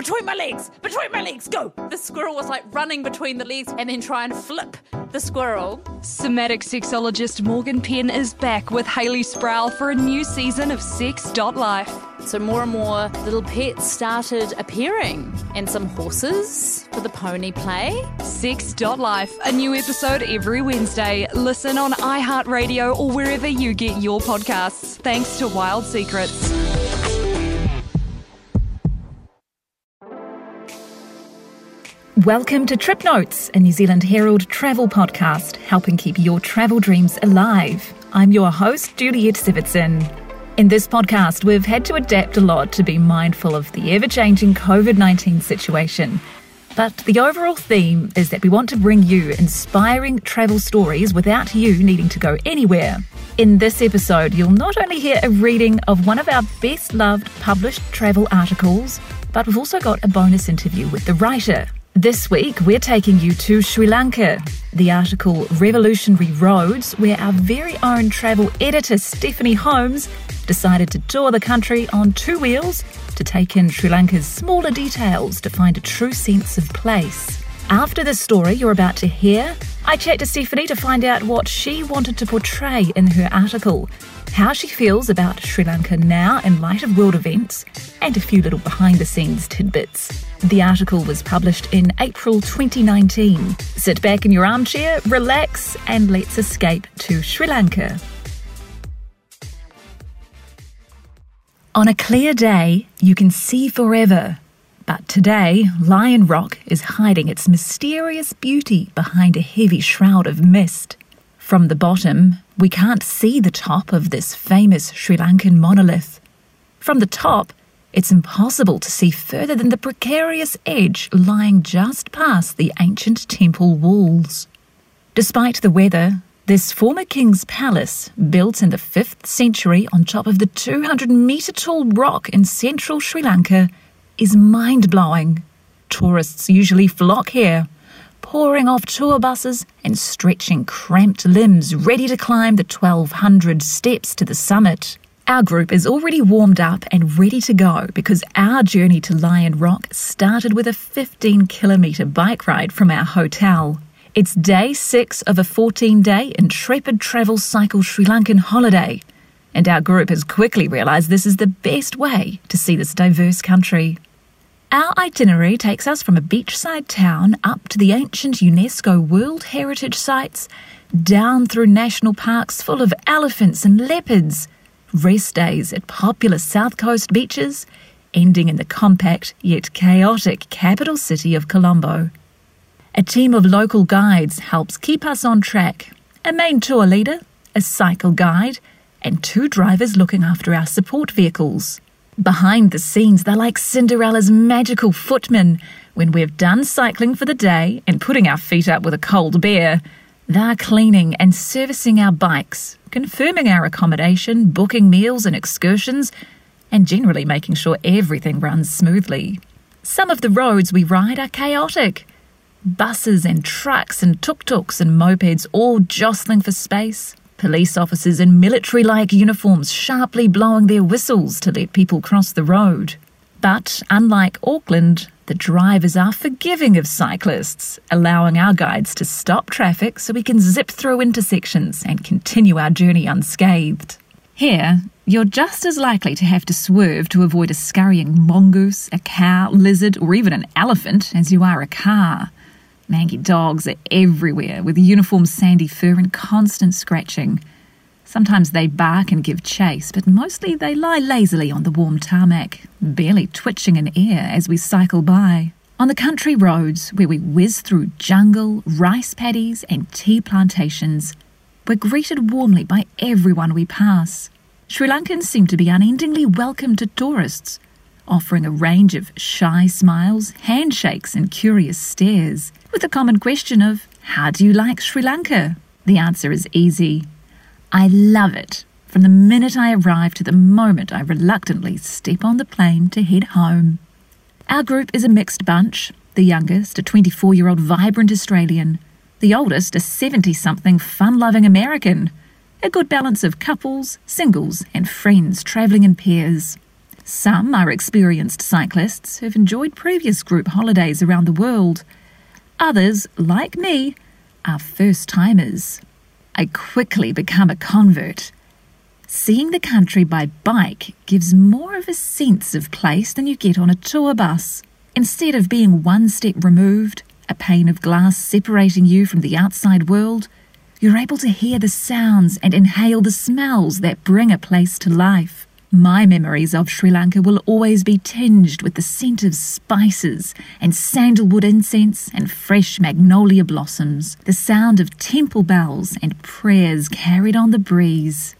between my legs, between my legs, go. The squirrel was like running between the legs and then try and flip the squirrel. Somatic sexologist Morgan Penn is back with Hayley Sproul for a new season of Sex.life. So more and more little pets started appearing, and some horses for the pony play. Sex.life, a new episode every Wednesday. Listen on iHeartRadio or wherever you get your podcasts. Thanks to Wild Secrets. Welcome to Trip Notes, a New Zealand Herald travel podcast helping keep your travel dreams alive. I'm your host, Juliet Sivertsen. In this podcast, we've had to adapt a lot to be mindful of the ever changing COVID 19 situation. But the overall theme is that we want to bring you inspiring travel stories without you needing to go anywhere. In this episode, you'll not only hear a reading of one of our best loved published travel articles, but we've also got a bonus interview with the writer. This week, we're taking you to Sri Lanka. The article Revolutionary Roads, where our very own travel editor Stephanie Holmes decided to tour the country on two wheels to take in Sri Lanka's smaller details to find a true sense of place. After the story you're about to hear, I chat to Stephanie to find out what she wanted to portray in her article, how she feels about Sri Lanka now in light of world events, and a few little behind the scenes tidbits. The article was published in April 2019. Sit back in your armchair, relax, and let's escape to Sri Lanka. On a clear day, you can see forever. But today, Lion Rock is hiding its mysterious beauty behind a heavy shroud of mist. From the bottom, we can't see the top of this famous Sri Lankan monolith. From the top, it's impossible to see further than the precarious edge lying just past the ancient temple walls. Despite the weather, this former king's palace, built in the 5th century on top of the 200 metre tall rock in central Sri Lanka, is mind blowing. Tourists usually flock here pouring off tour buses and stretching cramped limbs ready to climb the 1200 steps to the summit. Our group is already warmed up and ready to go because our journey to Lion Rock started with a 15 kilometre bike ride from our hotel. It's day six of a 14 day intrepid travel cycle Sri Lankan holiday, and our group has quickly realised this is the best way to see this diverse country. Our itinerary takes us from a beachside town up to the ancient UNESCO World Heritage Sites, down through national parks full of elephants and leopards, rest days at popular South Coast beaches, ending in the compact yet chaotic capital city of Colombo. A team of local guides helps keep us on track a main tour leader, a cycle guide, and two drivers looking after our support vehicles. Behind the scenes, they're like Cinderella's magical footmen. When we've done cycling for the day and putting our feet up with a cold beer, they're cleaning and servicing our bikes, confirming our accommodation, booking meals and excursions, and generally making sure everything runs smoothly. Some of the roads we ride are chaotic. Buses and trucks and tuk tuks and mopeds all jostling for space, Police officers in military like uniforms sharply blowing their whistles to let people cross the road. But unlike Auckland, the drivers are forgiving of cyclists, allowing our guides to stop traffic so we can zip through intersections and continue our journey unscathed. Here, you're just as likely to have to swerve to avoid a scurrying mongoose, a cow, lizard, or even an elephant as you are a car. Mangy dogs are everywhere with uniform sandy fur and constant scratching. Sometimes they bark and give chase, but mostly they lie lazily on the warm tarmac, barely twitching an ear as we cycle by. On the country roads, where we whiz through jungle, rice paddies, and tea plantations, we're greeted warmly by everyone we pass. Sri Lankans seem to be unendingly welcome to tourists, offering a range of shy smiles, handshakes, and curious stares, with the common question of, How do you like Sri Lanka? The answer is easy. I love it. From the minute I arrive to the moment I reluctantly step on the plane to head home. Our group is a mixed bunch. The youngest, a 24 year old vibrant Australian. The oldest, a 70 something fun loving American. A good balance of couples, singles, and friends travelling in pairs. Some are experienced cyclists who've enjoyed previous group holidays around the world. Others, like me, are first timers. I quickly become a convert. Seeing the country by bike gives more of a sense of place than you get on a tour bus. Instead of being one step removed, a pane of glass separating you from the outside world, you're able to hear the sounds and inhale the smells that bring a place to life. My memories of Sri Lanka will always be tinged with the scent of spices and sandalwood incense and fresh magnolia blossoms, the sound of temple bells and prayers carried on the breeze.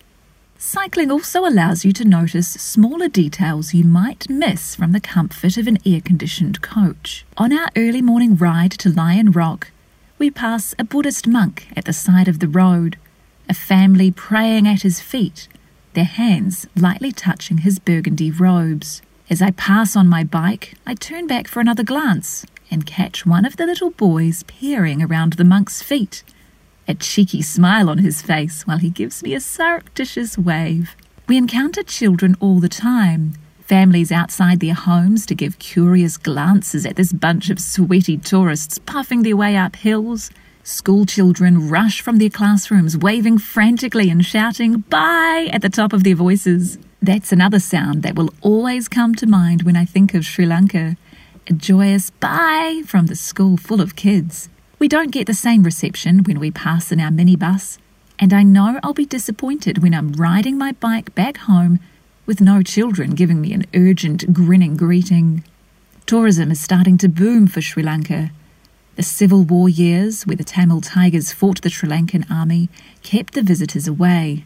Cycling also allows you to notice smaller details you might miss from the comfort of an air conditioned coach. On our early morning ride to Lion Rock, we pass a Buddhist monk at the side of the road, a family praying at his feet their hands lightly touching his burgundy robes. As I pass on my bike, I turn back for another glance and catch one of the little boys peering around the monk's feet, a cheeky smile on his face while he gives me a surreptitious wave. We encounter children all the time, families outside their homes to give curious glances at this bunch of sweaty tourists puffing their way up hills School children rush from their classrooms, waving frantically and shouting, Bye! at the top of their voices. That's another sound that will always come to mind when I think of Sri Lanka. A joyous bye from the school full of kids. We don't get the same reception when we pass in our minibus, and I know I'll be disappointed when I'm riding my bike back home with no children giving me an urgent, grinning greeting. Tourism is starting to boom for Sri Lanka. The Civil War years, where the Tamil Tigers fought the Sri Lankan army, kept the visitors away.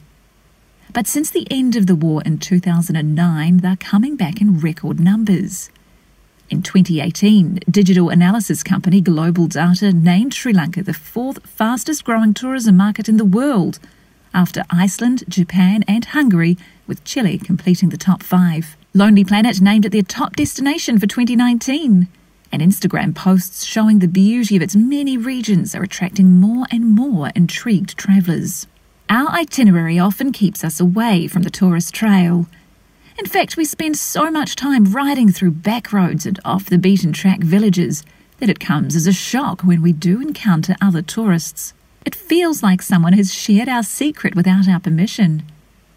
But since the end of the war in 2009, they're coming back in record numbers. In 2018, digital analysis company Global Data named Sri Lanka the fourth fastest growing tourism market in the world, after Iceland, Japan, and Hungary, with Chile completing the top five. Lonely Planet named it their top destination for 2019 and Instagram posts showing the beauty of its many regions are attracting more and more intrigued travellers. Our itinerary often keeps us away from the tourist trail. In fact, we spend so much time riding through back roads and off the beaten track villages that it comes as a shock when we do encounter other tourists. It feels like someone has shared our secret without our permission.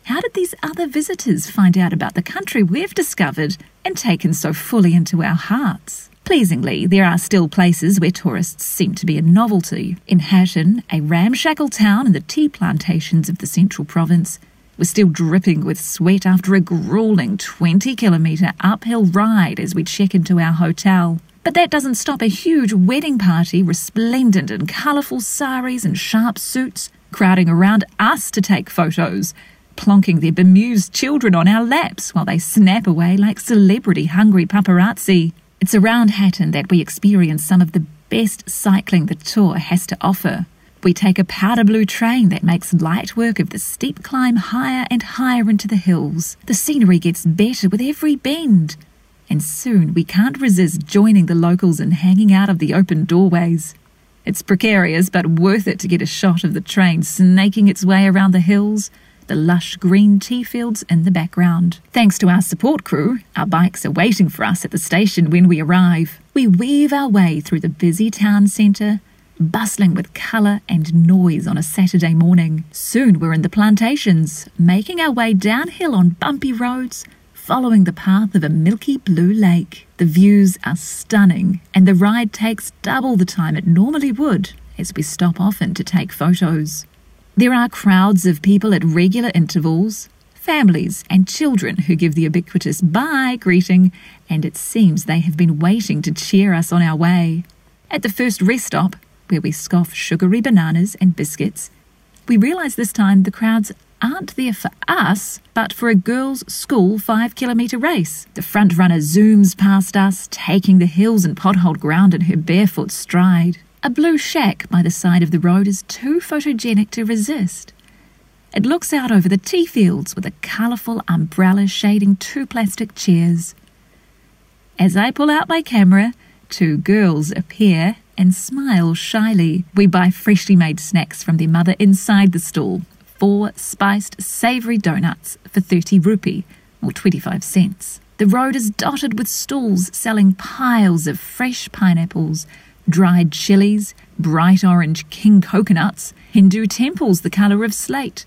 How did these other visitors find out about the country we've discovered and taken so fully into our hearts? Pleasingly, there are still places where tourists seem to be a novelty. In Hatton, a ramshackle town in the tea plantations of the central province, we're still dripping with sweat after a grueling 20 kilometre uphill ride as we check into our hotel. But that doesn't stop a huge wedding party resplendent in colourful saris and sharp suits crowding around us to take photos, plonking their bemused children on our laps while they snap away like celebrity hungry paparazzi. It's around Hatton that we experience some of the best cycling the tour has to offer. We take a powder blue train that makes light work of the steep climb higher and higher into the hills. The scenery gets better with every bend. And soon we can't resist joining the locals and hanging out of the open doorways. It's precarious but worth it to get a shot of the train snaking its way around the hills, the lush green tea fields in the background. Thanks to our support crew, our bikes are waiting for us at the station when we arrive. We weave our way through the busy town centre, bustling with colour and noise on a Saturday morning. Soon we're in the plantations, making our way downhill on bumpy roads, following the path of a milky blue lake. The views are stunning, and the ride takes double the time it normally would as we stop often to take photos. There are crowds of people at regular intervals, families and children who give the ubiquitous bye greeting, and it seems they have been waiting to cheer us on our way. At the first rest stop, where we scoff sugary bananas and biscuits, we realise this time the crowds aren't there for us, but for a girls' school five kilometre race. The front runner zooms past us, taking the hills and potholed ground in her barefoot stride. A blue shack by the side of the road is too photogenic to resist. It looks out over the tea fields with a colourful umbrella shading two plastic chairs. As I pull out my camera, two girls appear and smile shyly. We buy freshly made snacks from their mother inside the stall four spiced savoury donuts for 30 rupee, or 25 cents. The road is dotted with stalls selling piles of fresh pineapples, dried chilies, bright orange king coconuts, Hindu temples the colour of slate,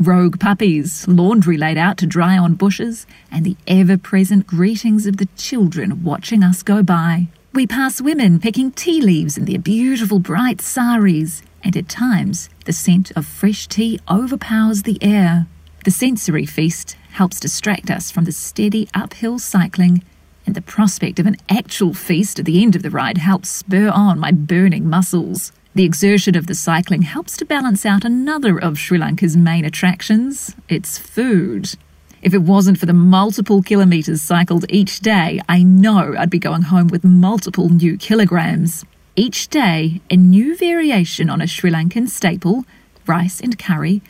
rogue puppies, laundry laid out to dry on bushes, and the ever present greetings of the children watching us go by. We pass women picking tea leaves in their beautiful bright saris, and at times the scent of fresh tea overpowers the air. The sensory feast helps distract us from the steady uphill cycling, and the prospect of an actual feast at the end of the ride helps spur on my burning muscles. The exertion of the cycling helps to balance out another of Sri Lanka's main attractions its food. If it wasn't for the multiple kilometres cycled each day, I know I'd be going home with multiple new kilograms. Each day, a new variation on a Sri Lankan staple, rice and curry,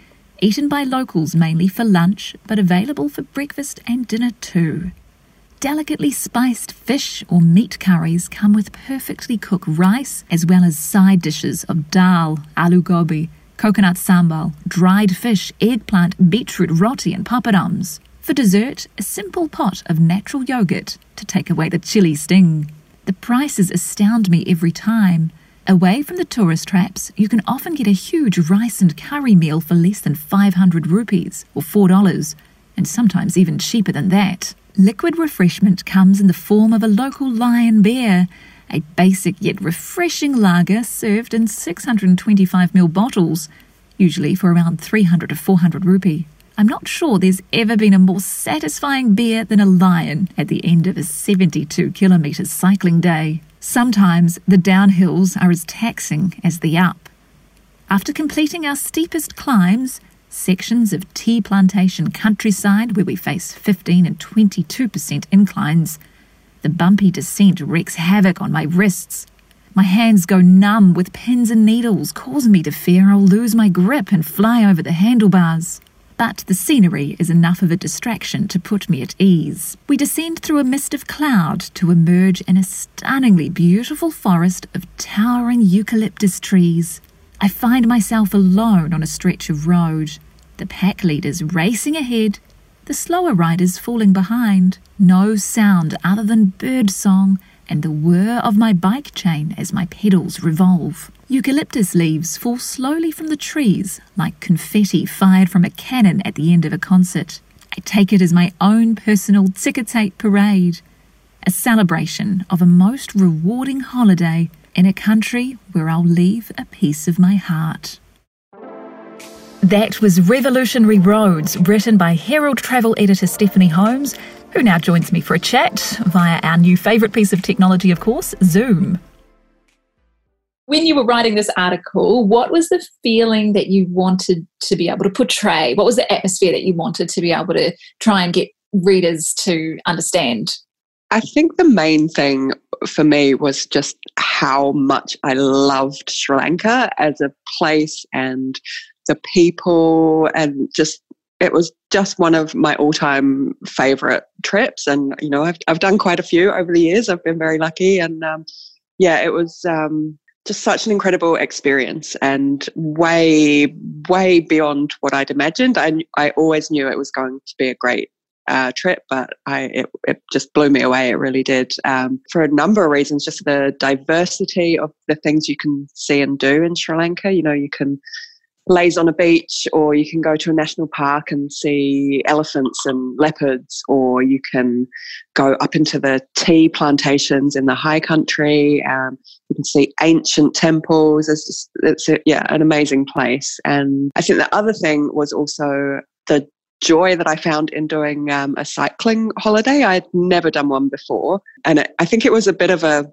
eaten by locals mainly for lunch, but available for breakfast and dinner too. Delicately spiced fish or meat curries come with perfectly cooked rice as well as side dishes of dal, aloo gobi, coconut sambal, dried fish, eggplant, beetroot roti, and papadums. For dessert, a simple pot of natural yogurt to take away the chilly sting. The prices astound me every time. Away from the tourist traps, you can often get a huge rice and curry meal for less than 500 rupees or $4, and sometimes even cheaper than that. Liquid refreshment comes in the form of a local lion beer, a basic yet refreshing lager served in 625ml bottles, usually for around 300 to 400 rupee. I'm not sure there's ever been a more satisfying beer than a lion at the end of a 72 kilometres cycling day. Sometimes the downhills are as taxing as the up. After completing our steepest climbs, sections of tea plantation countryside where we face 15 and 22% inclines, the bumpy descent wreaks havoc on my wrists. My hands go numb with pins and needles, causing me to fear I'll lose my grip and fly over the handlebars. But the scenery is enough of a distraction to put me at ease. We descend through a mist of cloud to emerge in a stunningly beautiful forest of towering eucalyptus trees. I find myself alone on a stretch of road, the pack leaders racing ahead, the slower riders falling behind. No sound other than bird song and the whir of my bike chain as my pedals revolve. Eucalyptus leaves fall slowly from the trees like confetti fired from a cannon at the end of a concert. I take it as my own personal ticker tape parade, a celebration of a most rewarding holiday in a country where I'll leave a piece of my heart. That was Revolutionary Roads, written by Herald Travel editor Stephanie Holmes, who now joins me for a chat via our new favourite piece of technology, of course, Zoom when you were writing this article, what was the feeling that you wanted to be able to portray? What was the atmosphere that you wanted to be able to try and get readers to understand? I think the main thing for me was just how much I loved Sri Lanka as a place and the people and just it was just one of my all-time favorite trips and you know I've, I've done quite a few over the years i've been very lucky and um, yeah it was um, just such an incredible experience and way, way beyond what I'd imagined. I, I always knew it was going to be a great uh, trip, but I it, it, just blew me away. It really did um, for a number of reasons. Just the diversity of the things you can see and do in Sri Lanka. You know, you can lays on a beach, or you can go to a national park and see elephants and leopards, or you can go up into the tea plantations in the high country. Um, you can see ancient temples. It's just, it's a, yeah, an amazing place. And I think the other thing was also the joy that I found in doing um, a cycling holiday. I'd never done one before, and it, I think it was a bit of a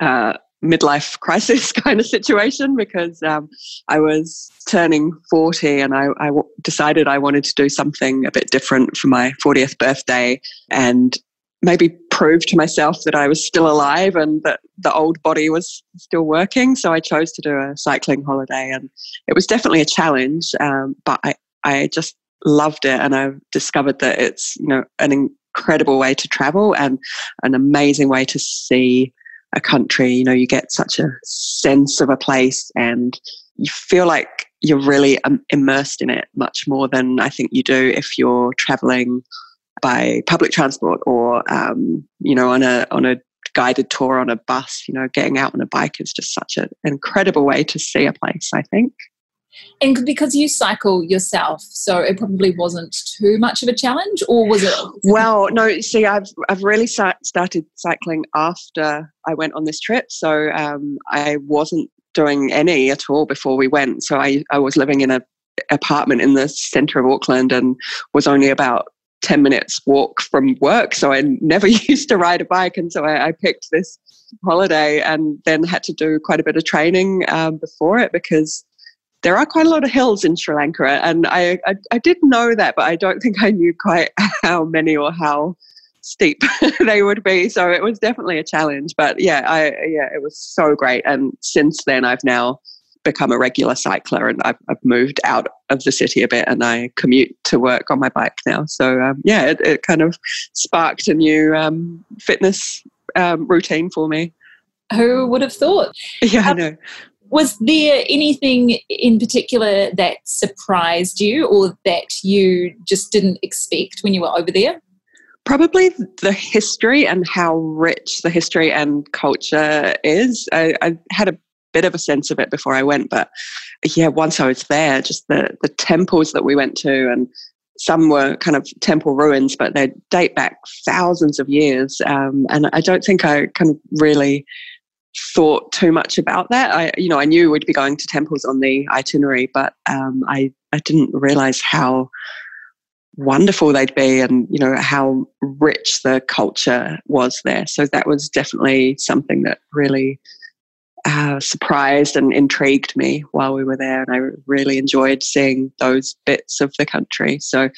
uh, midlife crisis kind of situation because um, I was turning 40 and I, I w- decided I wanted to do something a bit different for my 40th birthday and maybe prove to myself that I was still alive and that the old body was still working. So I chose to do a cycling holiday and it was definitely a challenge, um, but I, I just loved it and I've discovered that it's, you know, an incredible way to travel and an amazing way to see a country, you know, you get such a sense of a place and you feel like you're really um, immersed in it much more than I think you do if you're traveling by public transport or um, you know on a on a guided tour on a bus. You know, getting out on a bike is just such an incredible way to see a place. I think. And because you cycle yourself, so it probably wasn't too much of a challenge, or was it? Well, no. See, I've I've really started cycling after I went on this trip, so um, I wasn't doing any at all before we went. So I I was living in a apartment in the center of Auckland and was only about 10 minutes walk from work. So I never used to ride a bike. And so I, I picked this holiday and then had to do quite a bit of training um, before it because there are quite a lot of hills in Sri Lanka, and I, I, I did know that, but I don't think I knew quite how many or how steep they would be. So it was definitely a challenge. But yeah, I yeah, it was so great. And since then, I've now become a regular cycler, and I've, I've moved out of the city a bit, and I commute to work on my bike now. So um, yeah, it, it, kind of sparked a new um, fitness um, routine for me. Who would have thought? Yeah, I know was there anything in particular that surprised you or that you just didn't expect when you were over there? Probably the history and how rich the history and culture is. I, I, had a bit of a sense of it before I went, but yeah, once I was there, just the, the temples that we went to and some were kind of temple ruins, but they date back thousands of years. Um, and I don't think I kind of really thought too much about that. I, you know, I knew we'd be going to temples on the itinerary, but um, I, I didn't realize how wonderful they'd be and, you know, how rich the culture was there. So that was definitely something that really uh, surprised and intrigued me while we were there. And I really enjoyed seeing those bits of the country. So,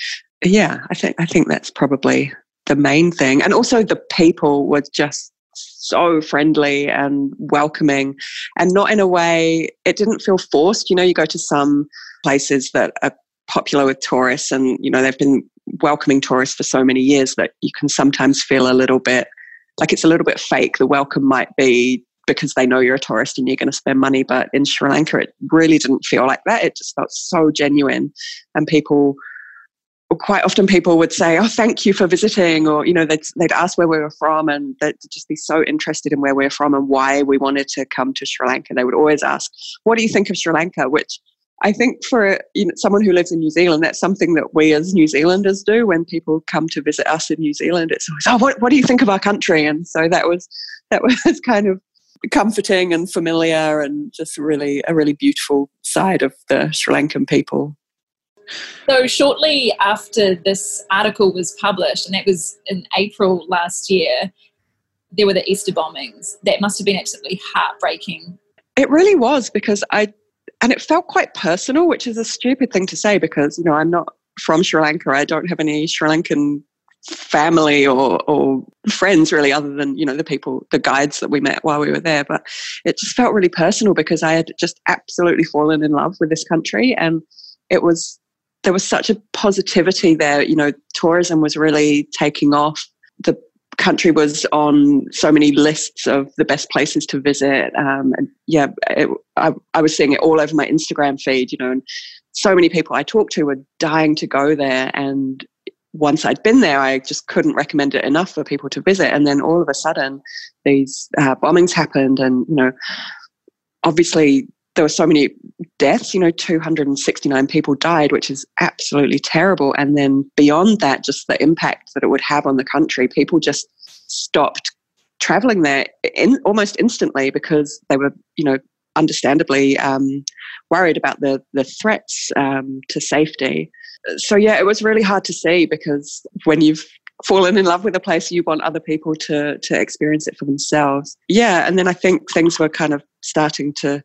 yeah, I think, I think that's probably the main thing. And also the people were just so friendly and welcoming. And not in a way it didn't feel forced. You know you go to some places that are popular with tourists and you know they've been welcoming tourists for so many years that you can sometimes feel a little bit like it's a little bit fake. The welcome might be because they know you're a tourist and you're going to spend money but in sri lanka it really didn't feel like that. It just felt so genuine. And people quite often people would say, "Oh, thank you for visiting," or you know, they'd they'd ask where we were from, and they'd just be so interested in where we're from and why we wanted to come to Sri Lanka. They would always ask, "What do you think of Sri Lanka?" Which I think for you know, someone who lives in New Zealand, that's something that we as New Zealanders do when people come to visit us in New Zealand. It's always, "Oh, what what do you think of our country?" And so that was that was kind of comforting and familiar and just really a really beautiful side of the Sri Lankan people. So, shortly after this article was published, and that was in April last year, there were the Easter bombings. That must have been absolutely heartbreaking. It really was because I, and it felt quite personal, which is a stupid thing to say because, you know, I'm not from Sri Lanka. I don't have any Sri Lankan family or, or friends really other than you know the people the guides that we met while we were there but it just felt really personal because i had just absolutely fallen in love with this country and it was there was such a positivity there. You know, tourism was really taking off. The country was on so many lists of the best places to visit. Um, and yeah, it, I, I was seeing it all over my Instagram feed, you know, and so many people I talked to were dying to go there. And once I'd been there, I just couldn't recommend it enough for people to visit. And then all of a sudden, these uh, bombings happened, and you know, obviously there were so many deaths, you know, 269 people died, which is absolutely terrible. And then beyond that, just the impact that it would have on the country, people just stopped traveling there in almost instantly because they were, you know, understandably um, worried about the the threats um, to safety. So yeah, it was really hard to see because when you've fallen in love with a place, you want other people to to experience it for themselves. Yeah, and then I think things were kind of starting to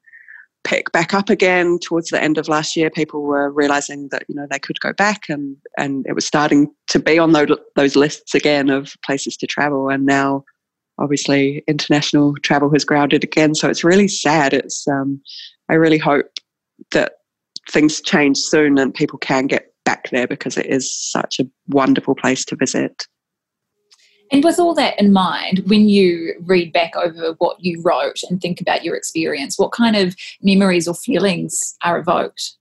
pick back up again towards the end of last year. People were realizing that you know they could go back, and and it was starting to be on those those lists again of places to travel. And now, obviously, international travel has grounded again. So it's really sad. It's um, I really hope that things change soon and people can get back there because it is such a wonderful place to visit. And with all that in mind, when you read back over what you wrote and think about your experience, what kind of memories or feelings are evoked?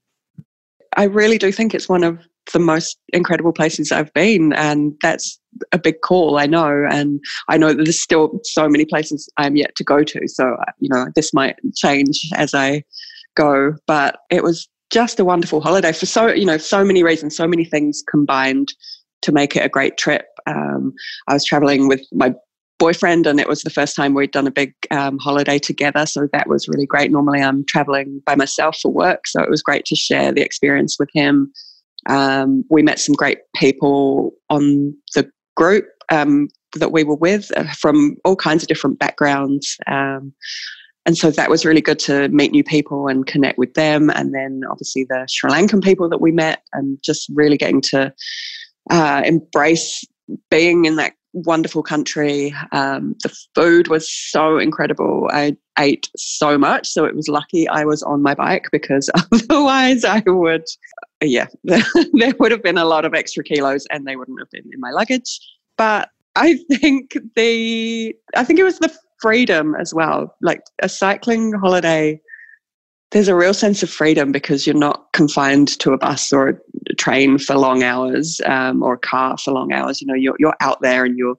I really do think it's one of the most incredible places I've been. And that's a big call, I know. And I know that there's still so many places I'm yet to go to. So, uh, you know, this might change as I go. But it was just a wonderful holiday for so, you know, so many reasons, so many things combined to make it a great trip. Um, I was traveling with my boyfriend, and it was the first time we'd done a big um, holiday together. So that was really great. Normally, I'm traveling by myself for work, so it was great to share the experience with him. Um, we met some great people on the group um, that we were with uh, from all kinds of different backgrounds. Um, and so that was really good to meet new people and connect with them. And then obviously the Sri Lankan people that we met, and just really getting to uh, embrace being in that wonderful country. Um, the food was so incredible. I ate so much, so it was lucky I was on my bike because otherwise I would, yeah, there, would have been a lot of extra kilos and they wouldn't have been in my luggage. But I think the, I think it was the freedom as well. Like a cycling holiday there's a real sense of freedom because you're not confined to a bus or a train for long hours um, or a car for long hours. You know, you're you're out there and you're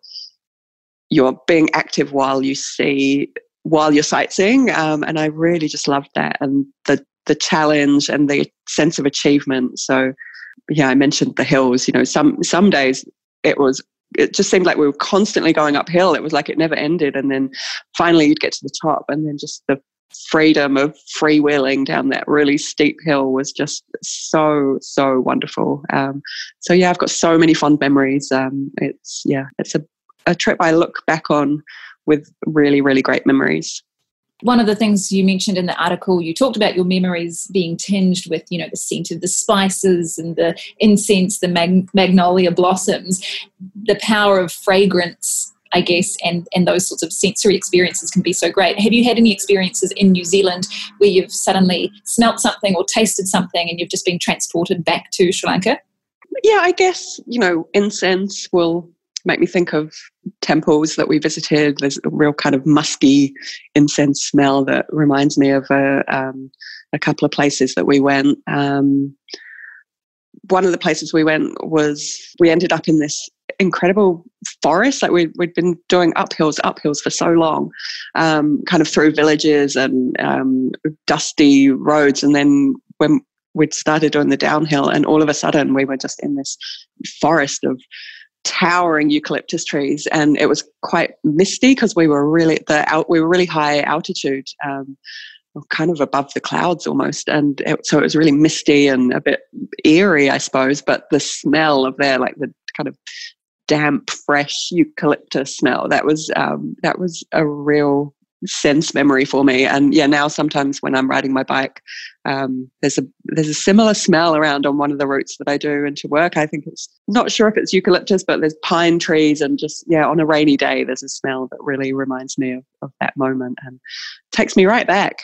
you're being active while you see while you're sightseeing. Um, and I really just loved that and the the challenge and the sense of achievement. So yeah, I mentioned the hills. You know, some some days it was it just seemed like we were constantly going uphill. It was like it never ended. And then finally you'd get to the top and then just the freedom of freewheeling down that really steep hill was just so so wonderful. Um, so yeah, I've got so many fond memories. Um, it's yeah, it's a, a trip I look back on with really really great memories one of the things you mentioned in the article, you talked about your memories being tinged with, you know, the scent of the spices and the incense, the mag- magnolia blossoms, the power of fragrance I guess, and and those sorts of sensory experiences can be so great. Have you had any experiences in New Zealand where you've suddenly smelt something or tasted something and you've just been transported back to Sri Lanka? Yeah, I guess you know incense will make me think of temples that we visited. There's a real kind of musky incense smell that reminds me of a, um, a couple of places that we went. Um, one of the places we went was we ended up in this incredible forest. Like we we'd been doing uphills, uphills for so long, um, kind of through villages and um, dusty roads. And then when we'd started doing the downhill, and all of a sudden we were just in this forest of towering eucalyptus trees, and it was quite misty because we were really the out we were really high altitude. Um, kind of above the clouds almost and it, so it was really misty and a bit eerie i suppose but the smell of there like the kind of damp, fresh eucalyptus smell. That was um, that was a real sense memory for me. And yeah, now sometimes when I'm riding my bike, um, there's a there's a similar smell around on one of the routes that I do into work. I think it's not sure if it's eucalyptus, but there's pine trees and just yeah, on a rainy day, there's a smell that really reminds me of, of that moment and takes me right back.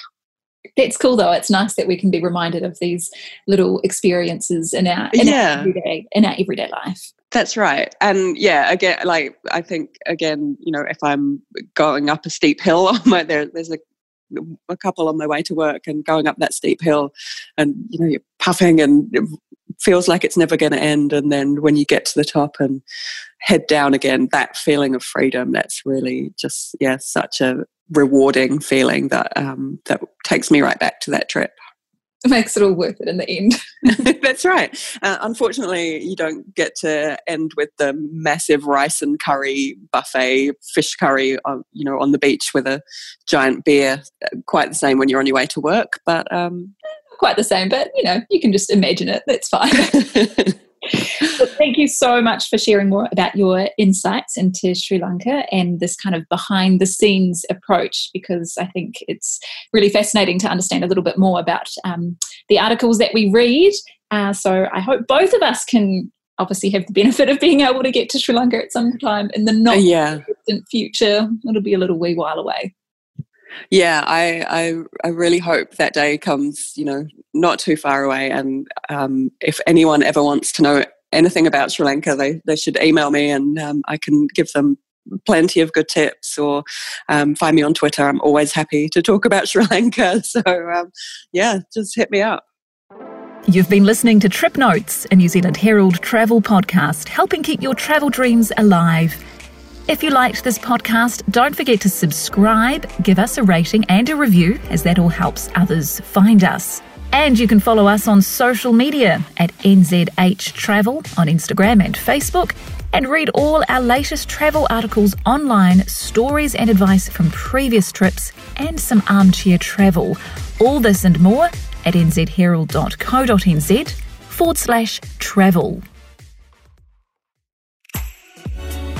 It's cool though. It's nice that we can be reminded of these little experiences in our in yeah. our everyday in our everyday life. That's right. And yeah, again, like I think again, you know, if I'm going up a steep hill on my there, there's a a couple on my way to work and going up that steep hill, and you know, you're puffing and it feels like it's never going to end. And then when you get to the top and head down again, that feeling of freedom, that's really just yeah, such a rewarding feeling that um, that takes me right back to that trip. It makes it all worth it in the end. That's right. Uh, unfortunately, you don't get to end with the massive rice and curry buffet, fish curry, on, you know, on the beach with a giant beer. Uh, quite the same when you're on your way to work, but um, quite the same. But you know, you can just imagine it. That's fine. thank you so much for sharing more about your insights into Sri Lanka and this kind of behind the scenes approach, because I think it's really fascinating to understand a little bit more about um, the articles that we read. Uh, so I hope both of us can obviously have the benefit of being able to get to Sri Lanka at some time in the not yeah. distant future. It'll be a little wee while away. Yeah, I, I, I really hope that day comes. You know, not too far away. And um, if anyone ever wants to know anything about Sri Lanka, they they should email me, and um, I can give them plenty of good tips or um, find me on Twitter. I'm always happy to talk about Sri Lanka. So, um, yeah, just hit me up. You've been listening to Trip Notes, a New Zealand Herald travel podcast, helping keep your travel dreams alive. If you liked this podcast, don't forget to subscribe, give us a rating and a review, as that all helps others find us. And you can follow us on social media at NZH Travel on Instagram and Facebook, and read all our latest travel articles online, stories and advice from previous trips, and some armchair travel. All this and more at nzherald.co.nz forward slash travel.